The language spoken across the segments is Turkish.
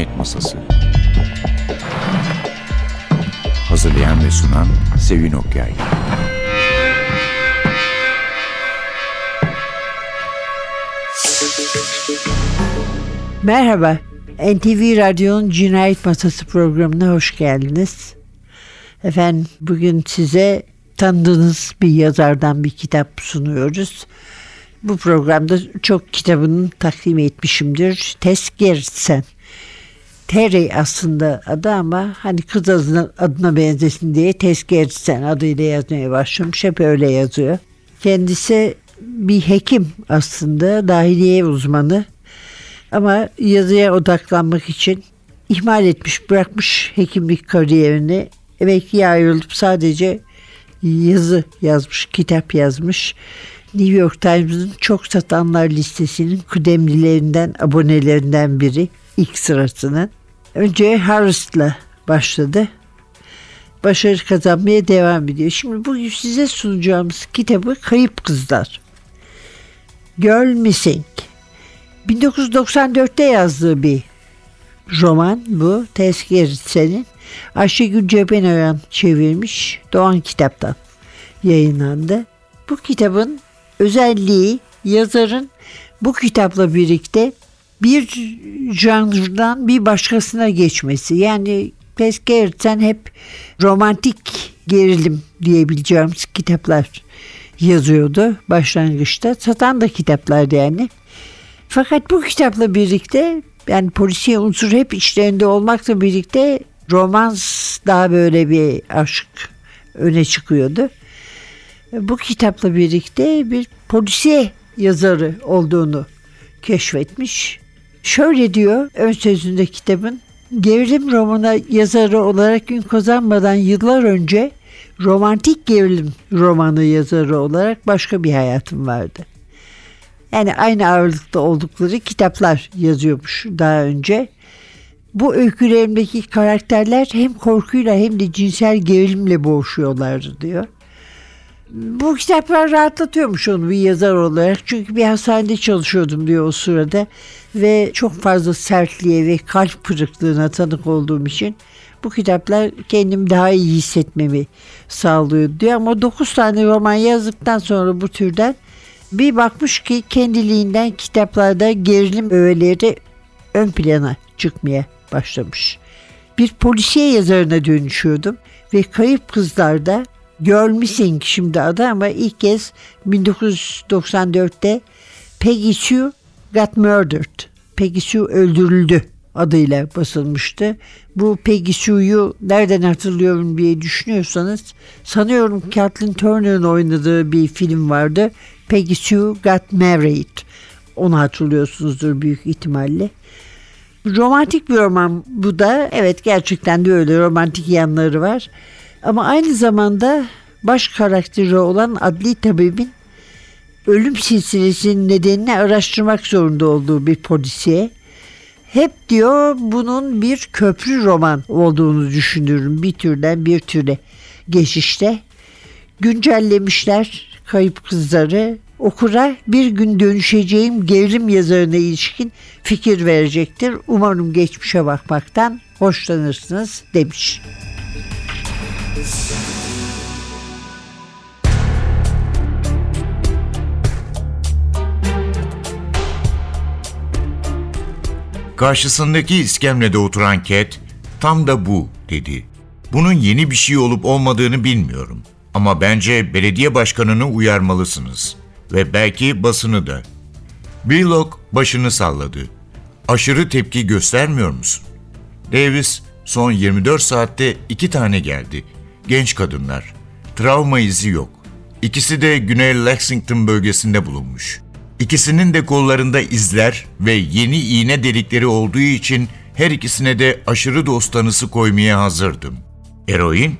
Cinayet Masası Hazırlayan ve sunan Sevin Okyay Merhaba, NTV Radyo'nun Cinayet Masası programına hoş geldiniz. Efendim bugün size tanıdığınız bir yazardan bir kitap sunuyoruz. Bu programda çok kitabını takdim etmişimdir. Tess Gerritsen. Terry aslında adı ama hani kız adına, adına benzesin diye Tess Gerritsen adıyla yazmaya başlamış. Hep öyle yazıyor. Kendisi bir hekim aslında, dahiliye uzmanı. Ama yazıya odaklanmak için ihmal etmiş, bırakmış hekimlik kariyerini. Emekliye ayrılıp sadece yazı yazmış, kitap yazmış. New York Times'ın çok satanlar listesinin kudemlilerinden, abonelerinden biri ilk sırasının. Önce Harvest'la başladı. Başarı kazanmaya devam ediyor. Şimdi bugün size sunacağımız kitabı Kayıp Kızlar. Girl Missing. 1994'te yazdığı bir roman bu. Tezkeritse'nin. Ayşegül Cebenoyan çevirmiş. Doğan Kitap'tan yayınlandı. Bu kitabın özelliği yazarın bu kitapla birlikte bir janrdan bir başkasına geçmesi. Yani Peskeritsen hep romantik gerilim diyebileceğimiz kitaplar yazıyordu başlangıçta. Satan da kitaplar yani. Fakat bu kitapla birlikte yani polisiye unsur hep içlerinde olmakla birlikte romans daha böyle bir aşk öne çıkıyordu. Bu kitapla birlikte bir polisiye yazarı olduğunu keşfetmiş. Şöyle diyor ön sözünde kitabın gerilim romana yazarı olarak gün kazanmadan yıllar önce romantik gerilim romanı yazarı olarak başka bir hayatım vardı. Yani aynı ağırlıkta oldukları kitaplar yazıyormuş daha önce. Bu öykülerimdeki karakterler hem korkuyla hem de cinsel gerilimle boğuşuyorlardı diyor. Bu kitaplar rahatlatıyormuş onu bir yazar olarak. Çünkü bir hastanede çalışıyordum diyor o sırada. Ve çok fazla sertliğe ve kalp kırıklığına tanık olduğum için bu kitaplar kendim daha iyi hissetmemi sağlıyor diyor. Ama 9 tane roman yazdıktan sonra bu türden bir bakmış ki kendiliğinden kitaplarda gerilim öğeleri ön plana çıkmaya başlamış. Bir polisiye yazarına dönüşüyordum ve Kayıp Kızlar'da Girl Missing şimdi adı ama ilk kez 1994'te Peggy Sue Got Murdered. Peggy Sue öldürüldü adıyla basılmıştı. Bu Peggy Sue'yu nereden hatırlıyorum diye düşünüyorsanız sanıyorum Kathleen Turner'ın oynadığı bir film vardı. Peggy Sue Got Married. Onu hatırlıyorsunuzdur büyük ihtimalle. Romantik bir roman bu da. Evet gerçekten de öyle romantik yanları var. Ama aynı zamanda baş karakteri olan adli tabibin ölüm silsilesinin nedenini araştırmak zorunda olduğu bir polisiye. Hep diyor bunun bir köprü roman olduğunu düşünürüm bir türden bir türe geçişte. Güncellemişler kayıp kızları okura bir gün dönüşeceğim gerilim yazarına ilişkin fikir verecektir. Umarım geçmişe bakmaktan hoşlanırsınız demiş. Karşısındaki iskemlede oturan Cat, tam da bu dedi. Bunun yeni bir şey olup olmadığını bilmiyorum. Ama bence belediye başkanını uyarmalısınız. Ve belki basını da. Billock başını salladı. Aşırı tepki göstermiyor musun? Davis, son 24 saatte iki tane geldi. Genç kadınlar. Travma izi yok. İkisi de Güney Lexington bölgesinde bulunmuş. İkisinin de kollarında izler ve yeni iğne delikleri olduğu için her ikisine de aşırı doz tanısı koymaya hazırdım. Eroin?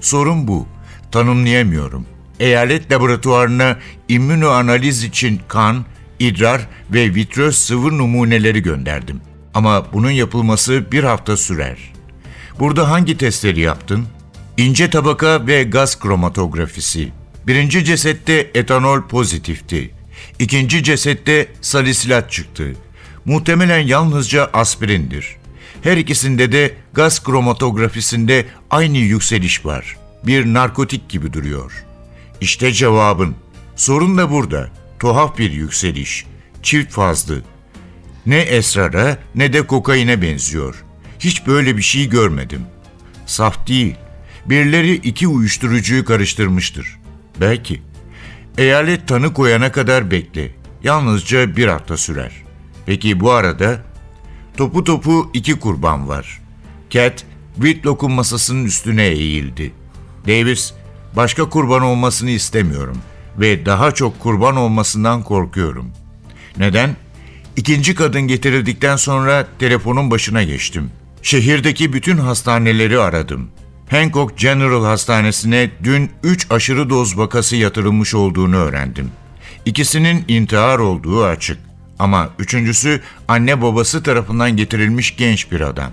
Sorun bu. Tanımlayamıyorum. Eyalet laboratuvarına immünoanaliz için kan, idrar ve vitröz sıvı numuneleri gönderdim. Ama bunun yapılması bir hafta sürer. Burada hangi testleri yaptın? İnce tabaka ve gaz kromatografisi. Birinci cesette etanol pozitifti. İkinci cesette salisilat çıktı. Muhtemelen yalnızca aspirindir. Her ikisinde de gaz kromatografisinde aynı yükseliş var. Bir narkotik gibi duruyor. İşte cevabın. Sorun da burada. Tuhaf bir yükseliş. Çift fazlı. Ne esrara ne de kokaine benziyor. Hiç böyle bir şey görmedim. Saf değil. Birileri iki uyuşturucuyu karıştırmıştır. Belki. Eyalet tanı koyana kadar bekle. Yalnızca bir hafta sürer. Peki bu arada topu topu iki kurban var. Cat, Whitlock'un masasının üstüne eğildi. Davis, başka kurban olmasını istemiyorum ve daha çok kurban olmasından korkuyorum. Neden? İkinci kadın getirildikten sonra telefonun başına geçtim. Şehirdeki bütün hastaneleri aradım. Hancock General Hastanesi'ne dün 3 aşırı doz vakası yatırılmış olduğunu öğrendim. İkisinin intihar olduğu açık. Ama üçüncüsü anne babası tarafından getirilmiş genç bir adam.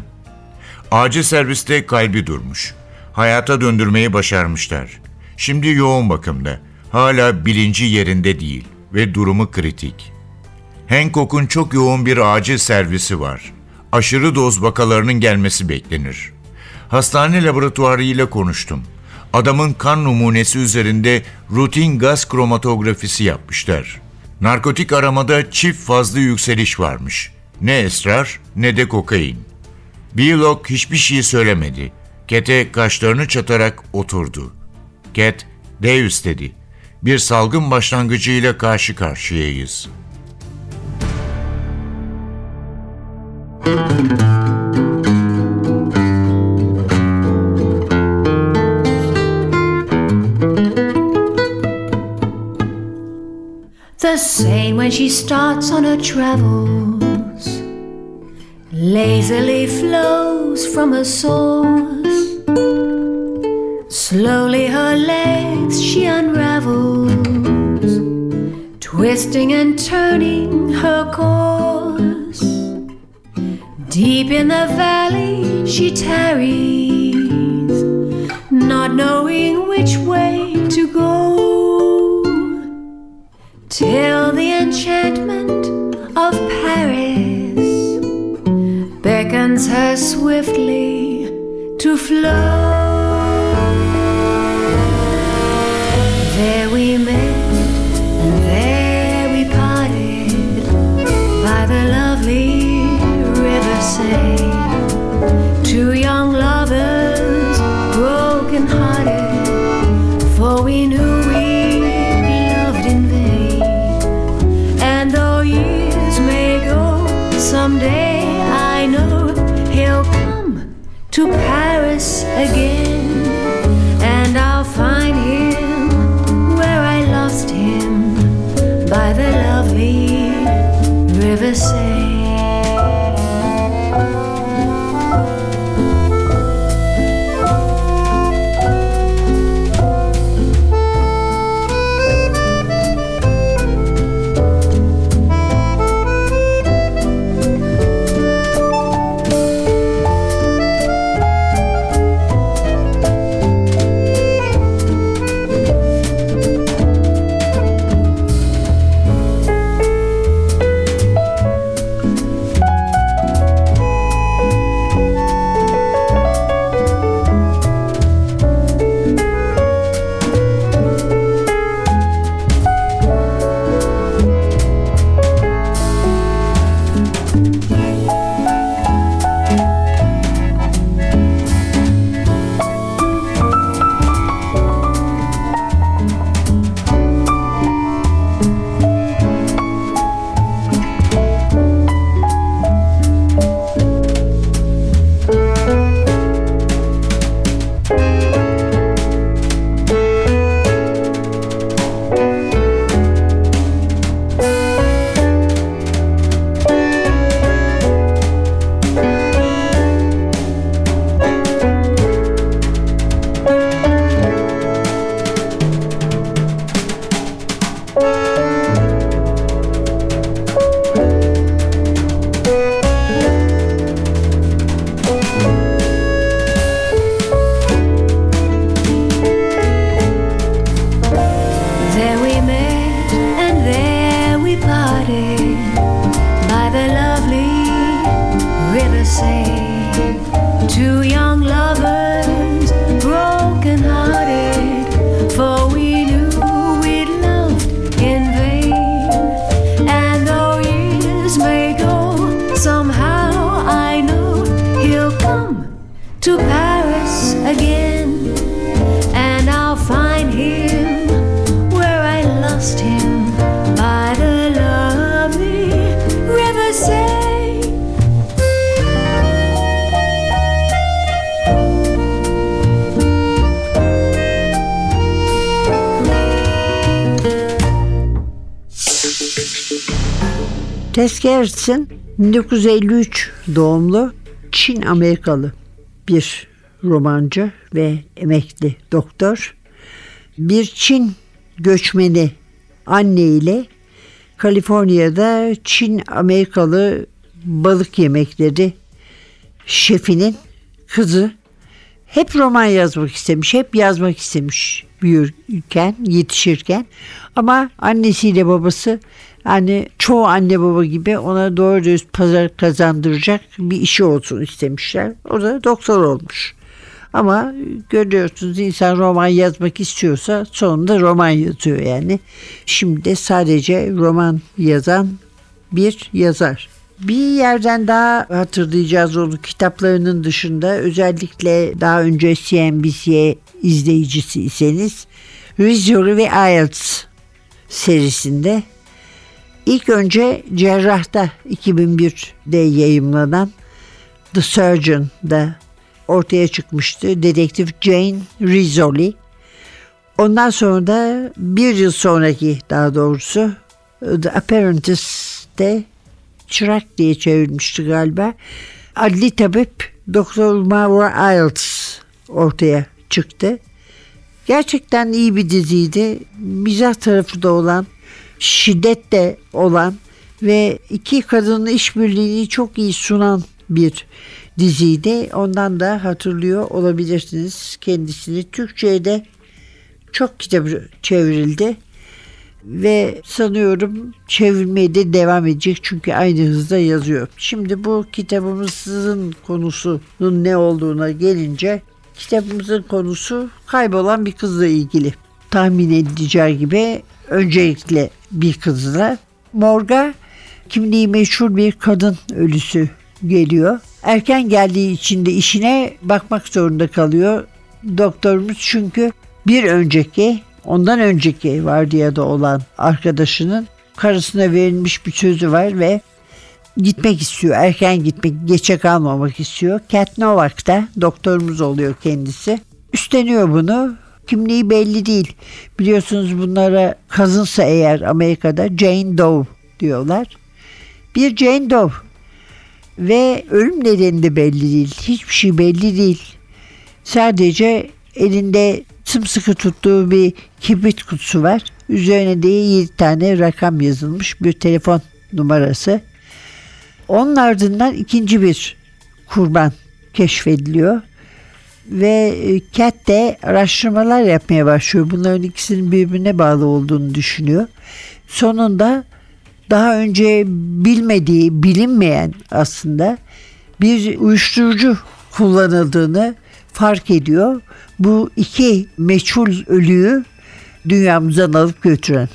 Acil serviste kalbi durmuş. Hayata döndürmeyi başarmışlar. Şimdi yoğun bakımda. Hala bilinci yerinde değil ve durumu kritik. Hancock'un çok yoğun bir acil servisi var. Aşırı doz vakalarının gelmesi beklenir. Hastane laboratuvarı ile konuştum. Adamın kan numunesi üzerinde rutin gaz kromatografisi yapmışlar. Narkotik aramada çift fazlı yükseliş varmış. Ne esrar ne de kokain. Bealock hiçbir şey söylemedi. Kete kaşlarını çatarak oturdu. Ket, Davis dedi. Bir salgın başlangıcıyla karşı karşıyayız. The when she starts on her travels, lazily flows from a source. Slowly her legs she unravels, twisting and turning her course. Deep in the valley she tarries, not knowing which way to go till the enchantment of Paris beckons her swiftly to flow. There we met and there we parted by the lovely river Say, Two young lovers, Tess Gerritsen 1953 doğumlu Çin Amerikalı bir romancı ve emekli doktor. Bir Çin göçmeni anne ile Kaliforniya'da Çin Amerikalı balık yemekleri şefinin kızı hep roman yazmak istemiş, hep yazmak istemiş büyürken, yetişirken. Ama annesiyle babası hani çoğu anne baba gibi ona doğru dürüst pazar kazandıracak bir işi olsun istemişler. O da doktor olmuş. Ama görüyorsunuz insan roman yazmak istiyorsa sonunda roman yazıyor yani. Şimdi de sadece roman yazan bir yazar. Bir yerden daha hatırlayacağız onu kitaplarının dışında özellikle daha önce CNBC izleyicisi iseniz Rizzoli ve IELTS serisinde ilk önce Cerrah'ta 2001'de yayımlanan The Surgeon'da ortaya çıkmıştı. Dedektif Jane Rizzoli. Ondan sonra da bir yıl sonraki daha doğrusu The Apprentice'de çırak diye çevrilmişti galiba. Adli tabip Dr. Maura Iles ortaya çıktı. Gerçekten iyi bir diziydi. Mizah tarafı da olan, şiddet de olan ve iki kadının işbirliğini çok iyi sunan bir diziydi. Ondan da hatırlıyor olabilirsiniz kendisini. Türkçe'ye de çok kitabı çevrildi ve sanıyorum çevirmeye de devam edecek çünkü aynı hızda yazıyor. Şimdi bu kitabımızın konusunun ne olduğuna gelince kitabımızın konusu kaybolan bir kızla ilgili. Tahmin edileceği gibi öncelikle bir kızla morga kimliği meşhur bir kadın ölüsü geliyor. Erken geldiği için de işine bakmak zorunda kalıyor doktorumuz çünkü bir önceki ondan önceki vardiyada olan arkadaşının karısına verilmiş bir sözü var ve gitmek istiyor. Erken gitmek, geçe kalmamak istiyor. Cat Novak da doktorumuz oluyor kendisi. Üstleniyor bunu. Kimliği belli değil. Biliyorsunuz bunlara kazınsa eğer Amerika'da Jane Doe diyorlar. Bir Jane Doe ve ölüm nedeni de belli değil. Hiçbir şey belli değil. Sadece elinde sımsıkı tuttuğu bir kibrit kutusu var. Üzerine de 7 tane rakam yazılmış bir telefon numarası. Onun ardından ikinci bir kurban keşfediliyor. Ve e, Cat de araştırmalar yapmaya başlıyor. Bunların ikisinin birbirine bağlı olduğunu düşünüyor. Sonunda daha önce bilmediği, bilinmeyen aslında bir uyuşturucu kullanıldığını fark ediyor. Bu iki meçhul ölüyü dünyamızdan alıp götüren.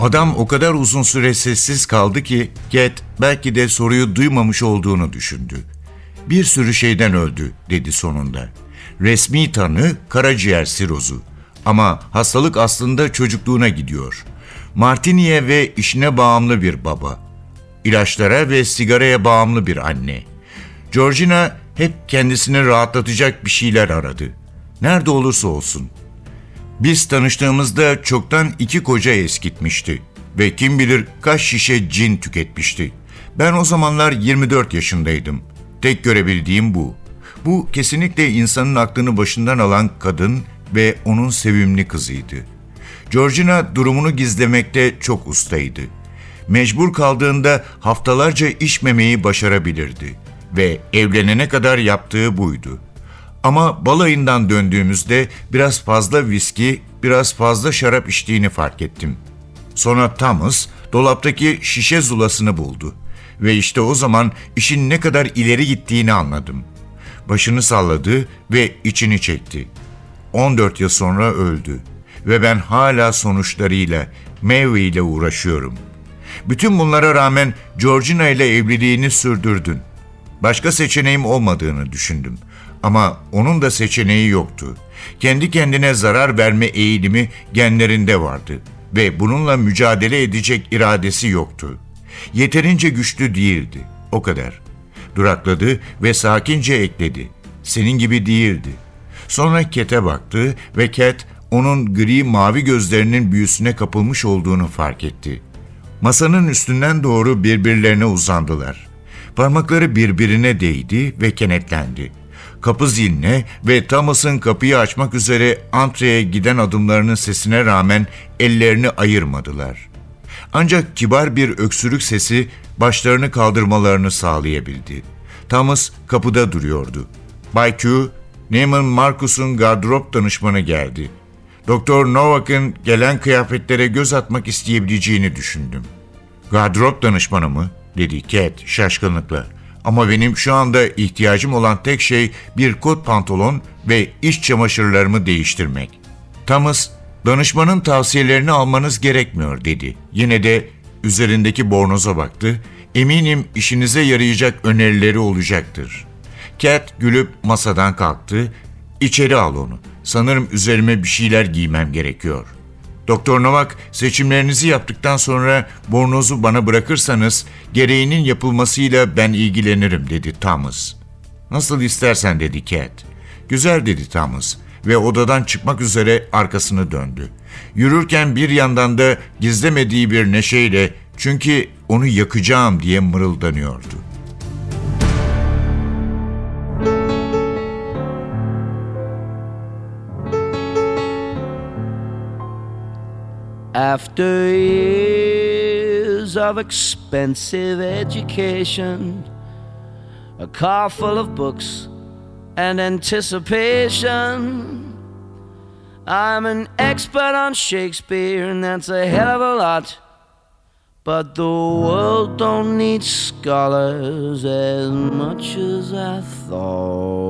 Adam o kadar uzun süre sessiz kaldı ki Cat belki de soruyu duymamış olduğunu düşündü. Bir sürü şeyden öldü dedi sonunda. Resmi tanı karaciğer sirozu. Ama hastalık aslında çocukluğuna gidiyor. Martini'ye ve işine bağımlı bir baba. İlaçlara ve sigaraya bağımlı bir anne. Georgina hep kendisini rahatlatacak bir şeyler aradı. Nerede olursa olsun. Biz tanıştığımızda çoktan iki koca eskitmişti ve kim bilir kaç şişe cin tüketmişti. Ben o zamanlar 24 yaşındaydım. Tek görebildiğim bu. Bu kesinlikle insanın aklını başından alan kadın ve onun sevimli kızıydı. Georgina durumunu gizlemekte çok ustaydı. Mecbur kaldığında haftalarca içmemeyi başarabilirdi ve evlenene kadar yaptığı buydu. Ama balayından döndüğümüzde biraz fazla viski, biraz fazla şarap içtiğini fark ettim. Sonra Thomas dolaptaki şişe zulasını buldu. Ve işte o zaman işin ne kadar ileri gittiğini anladım. Başını salladı ve içini çekti. 14 yıl sonra öldü. Ve ben hala sonuçlarıyla, Mary ile uğraşıyorum. Bütün bunlara rağmen Georgina ile evliliğini sürdürdün. Başka seçeneğim olmadığını düşündüm. Ama onun da seçeneği yoktu. Kendi kendine zarar verme eğilimi genlerinde vardı ve bununla mücadele edecek iradesi yoktu. Yeterince güçlü değildi. O kadar. Durakladı ve sakince ekledi. Senin gibi değildi. Sonra Ket'e baktı ve Ket onun gri mavi gözlerinin büyüsüne kapılmış olduğunu fark etti. Masanın üstünden doğru birbirlerine uzandılar. Parmakları birbirine değdi ve kenetlendi. Kapı ziline ve Thomas'ın kapıyı açmak üzere antreye giden adımlarının sesine rağmen ellerini ayırmadılar. Ancak kibar bir öksürük sesi başlarını kaldırmalarını sağlayabildi. Thomas kapıda duruyordu. Bay Q, Neiman Marcus'un gardırop danışmanı geldi. Doktor Novak'ın gelen kıyafetlere göz atmak isteyebileceğini düşündüm. Gardırop danışmanı mı? dedi Cat şaşkınlıkla. Ama benim şu anda ihtiyacım olan tek şey bir kot pantolon ve iç çamaşırlarımı değiştirmek. Thomas, danışmanın tavsiyelerini almanız gerekmiyor dedi. Yine de üzerindeki bornoza baktı. Eminim işinize yarayacak önerileri olacaktır. Cat gülüp masadan kalktı. İçeri al onu. Sanırım üzerime bir şeyler giymem gerekiyor. Doktor Novak seçimlerinizi yaptıktan sonra bornozu bana bırakırsanız gereğinin yapılmasıyla ben ilgilenirim dedi Thomas. Nasıl istersen dedi Cat. Güzel dedi Thomas ve odadan çıkmak üzere arkasını döndü. Yürürken bir yandan da gizlemediği bir neşeyle çünkü onu yakacağım diye mırıldanıyordu. After years of expensive education, a car full of books and anticipation, I'm an expert on Shakespeare, and that's a hell of a lot. But the world don't need scholars as much as I thought.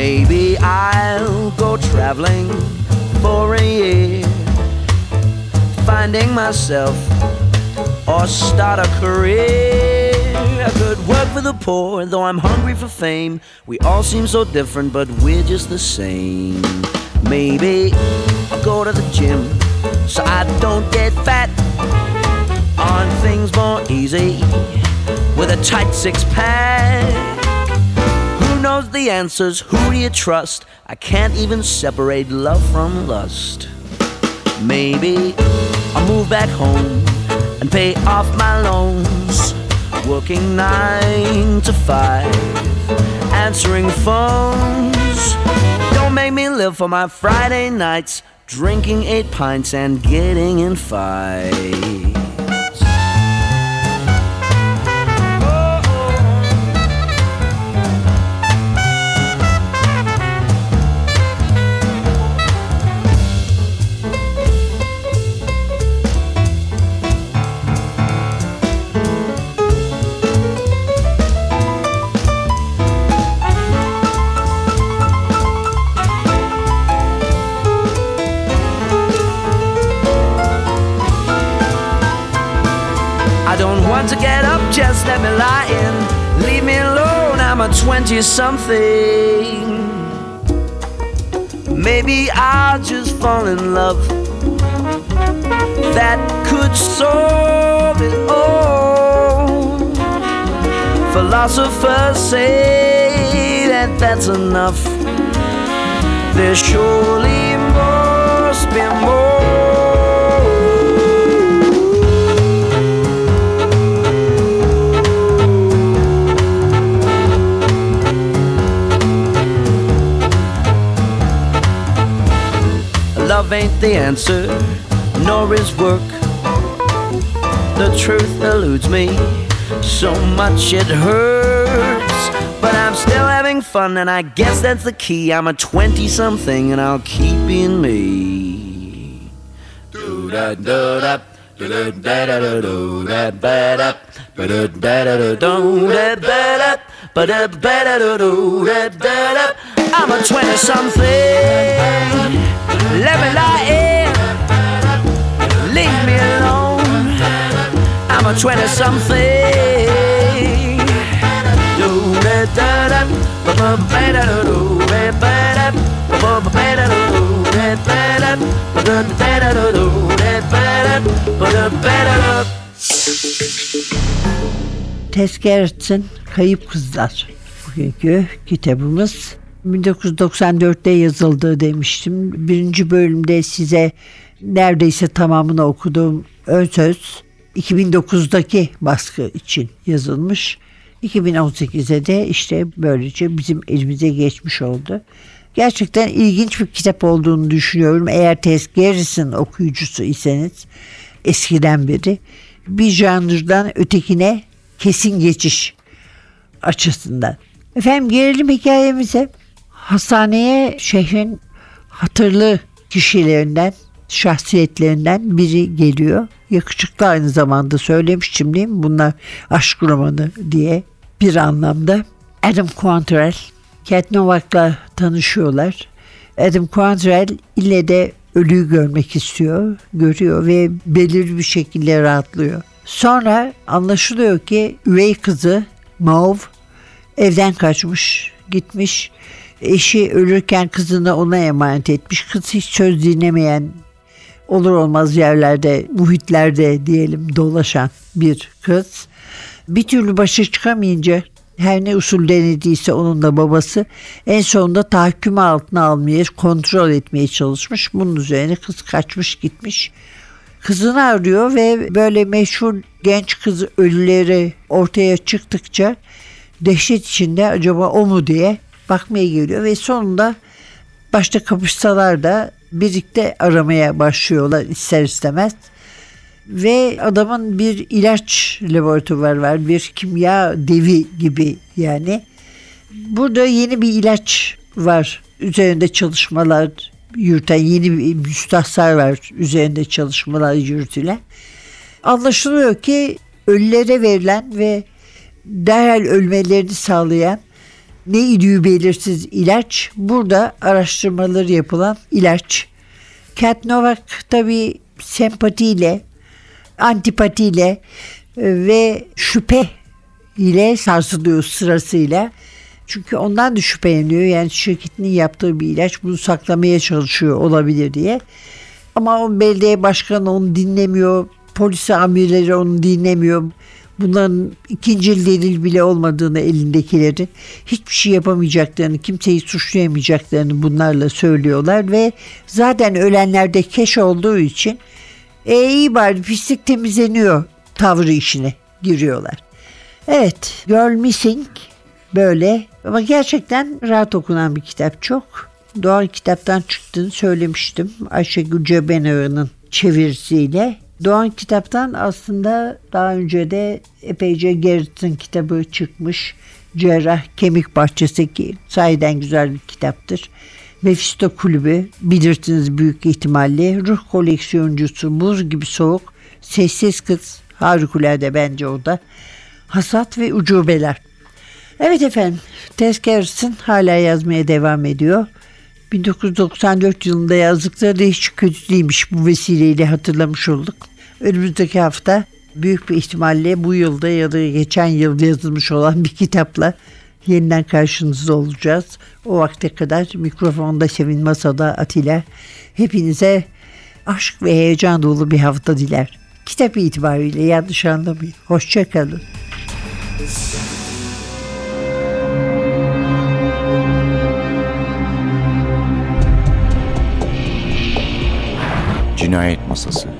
Maybe I'll go traveling for a year, finding myself or start a career. I could work for the poor, though I'm hungry for fame. We all seem so different, but we're just the same. Maybe I'll go to the gym so I don't get fat on things more easy with a tight six pack. Who knows the answers? Who do you trust? I can't even separate love from lust. Maybe I'll move back home and pay off my loans. Working nine to five, answering phones. Don't make me live for my Friday nights, drinking eight pints and getting in fights. I to get up, just let me lie in. Leave me alone, I'm a 20 something. Maybe I'll just fall in love. That could solve it all. Philosophers say that that's enough. There surely must be more. Love ain't the answer, nor is work. The truth eludes me so much it hurts. But I'm still having fun, and I guess that's the key. I'm a 20 something, and I'll keep being me. Do da da da. da da da da da da da da da da da da da da da da da da. I'm a 20 something. Let me lie in. Leave me alone. I'm a 20 something. Gerritsen Kayıp Kızlar. Bugünkü kitabımız 1994'te yazıldı demiştim. Birinci bölümde size neredeyse tamamını okuduğum ön söz 2009'daki baskı için yazılmış. 2018'de de işte böylece bizim elimize geçmiş oldu. Gerçekten ilginç bir kitap olduğunu düşünüyorum. Eğer Tess Gerritsen okuyucusu iseniz eskiden beri bir janrdan ötekine kesin geçiş açısından. Efendim gelelim hikayemize. Hastaneye şehrin hatırlı kişilerinden, şahsiyetlerinden biri geliyor. Yakışıklı aynı zamanda söylemiştim değil mi? Bunlar aşk romanı diye bir anlamda. Adam Quantrell, Cat Novak'la tanışıyorlar. Adam Quantrell ille de ölüyü görmek istiyor, görüyor ve belirli bir şekilde rahatlıyor. Sonra anlaşılıyor ki üvey kızı Mauve evden kaçmış, gitmiş. Eşi ölürken kızını ona emanet etmiş. Kız hiç söz dinlemeyen, olur olmaz yerlerde, muhitlerde diyelim dolaşan bir kız. Bir türlü başa çıkamayınca her ne usul denediyse onun da babası en sonunda tahakkümü altına almaya, kontrol etmeye çalışmış. Bunun üzerine kız kaçmış gitmiş. Kızını arıyor ve böyle meşhur genç kız ölüleri ortaya çıktıkça dehşet içinde acaba o mu diye bakmaya geliyor ve sonunda başta kapışsalar da birlikte aramaya başlıyorlar ister istemez. Ve adamın bir ilaç laboratuvarı var. Bir kimya devi gibi yani. Burada yeni bir ilaç var. Üzerinde çalışmalar yürüten yeni bir müstahsar var. Üzerinde çalışmalar yürütülen. Anlaşılıyor ki ölülere verilen ve derhal ölmelerini sağlayan ne idüğü belirsiz ilaç burada araştırmaları yapılan ilaç. Cat Novak tabi sempatiyle, antipatiyle e, ve şüphe ile sarsılıyor sırasıyla. Çünkü ondan da şüpheleniyor. Yani şirketinin yaptığı bir ilaç bunu saklamaya çalışıyor olabilir diye. Ama o belediye başkanı onu dinlemiyor. Polis amirleri onu dinlemiyor. Bunların ikinci delil bile olmadığını elindekilerin hiçbir şey yapamayacaklarını, kimseyi suçlayamayacaklarını bunlarla söylüyorlar ve zaten ölenlerde keş olduğu için e iyi bari pislik temizleniyor tavrı işine giriyorlar. Evet, Girl Missing böyle ama gerçekten rahat okunan bir kitap çok. Doğan kitaptan çıktığını söylemiştim. Ayşegül Cebenören'in çevirisiyle. Doğan kitaptan aslında daha önce de epeyce Gerrit'in kitabı çıkmış. Cerrah Kemik Bahçesi ki sahiden güzel bir kitaptır. Mephisto Kulübü bilirsiniz büyük ihtimalle. Ruh koleksiyoncusu, buz gibi soğuk, sessiz kız harikulade bence o da. Hasat ve ucubeler. Evet efendim, Tess hala yazmaya devam ediyor. 1994 yılında yazdıkları da hiç kötü değilmiş bu vesileyle hatırlamış olduk. Önümüzdeki hafta büyük bir ihtimalle bu yılda ya da geçen yıl yazılmış olan bir kitapla yeniden karşınızda olacağız. O vakte kadar mikrofonda Sevin Masada Atilla hepinize aşk ve heyecan dolu bir hafta diler. Kitap itibariyle yanlış anlamayın. Hoşçakalın. Cinayet Masası